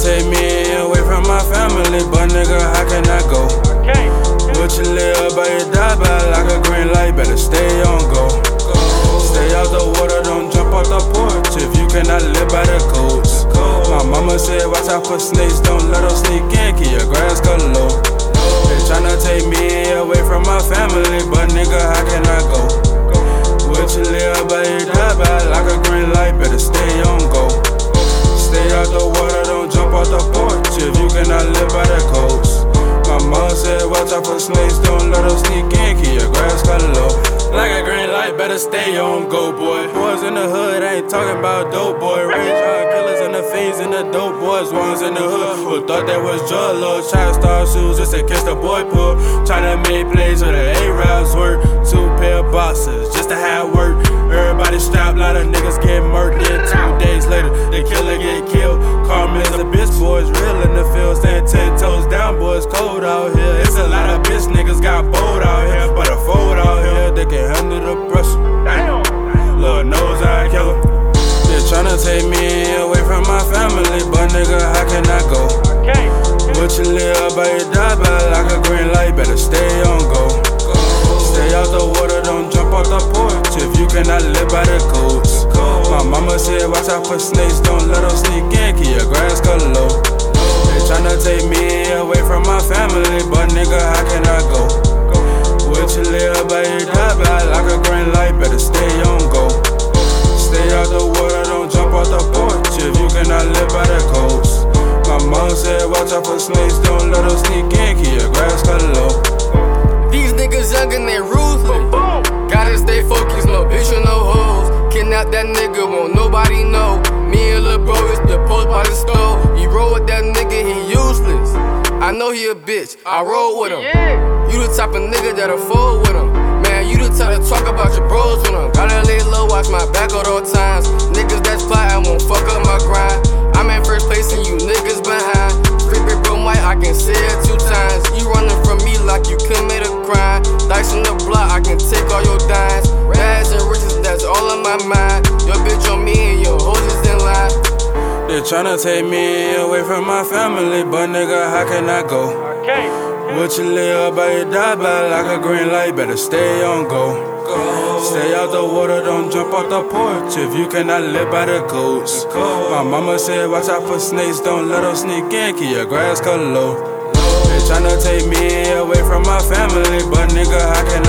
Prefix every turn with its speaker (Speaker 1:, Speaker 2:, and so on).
Speaker 1: take me away from my family, but nigga, how can I go? What you live by, you die by like a green light, better stay on go. Stay out the water, don't jump off the porch if you cannot live by the codes. My mama said, watch out for snakes, don't let them sneak in, keep your grass cut low. They tryna take me away from my family, but nigga, how can I snakes, don't let them sneak in, keep your grass cut low. Like a green light, better stay on go, boy. Boys in the hood ain't talking about dope, boy. Range on uh, killers and the fiends and the dope boys. Ones in the hood who thought that was drug lords. Try to start shoes just in case the boy pull. Tryna make plays with the Tryna take me away from my family, but nigga, how can I go? What you live by, your die by like a green light, better stay on go. Stay out the water, don't jump off the porch if you cannot live by the codes. My mama said, watch out for snakes, don't let them sneak in, keep your grass cut low. They tryna take me away from my family, but nigga, how can I go? What you live by, you die by like a green light, better stay on go. Them sneak in, keep your grass cut low.
Speaker 2: These niggas young and they ruthless. Gotta stay focused, no bitch and no hoes. Kidnap that nigga, won't nobody know. Me and lil' bro is the post by the stove. You roll with that nigga, he useless. I know he a bitch, I roll with him. You the type of nigga that'll fold with him. Man, you the type to talk about your bros with him. Gotta lay low, watch my back at all times. My mind. Your bitch on me and your hoes is in line.
Speaker 1: They tryna take me away from my family, but nigga, how can I go? What you live by, you die by like a green light, better stay on go. Stay out the water, don't jump off the porch if you cannot live by the codes. My mama said, watch out for snakes, don't let them sneak in, keep your grass cut low. They tryna take me away from my family, but nigga, how can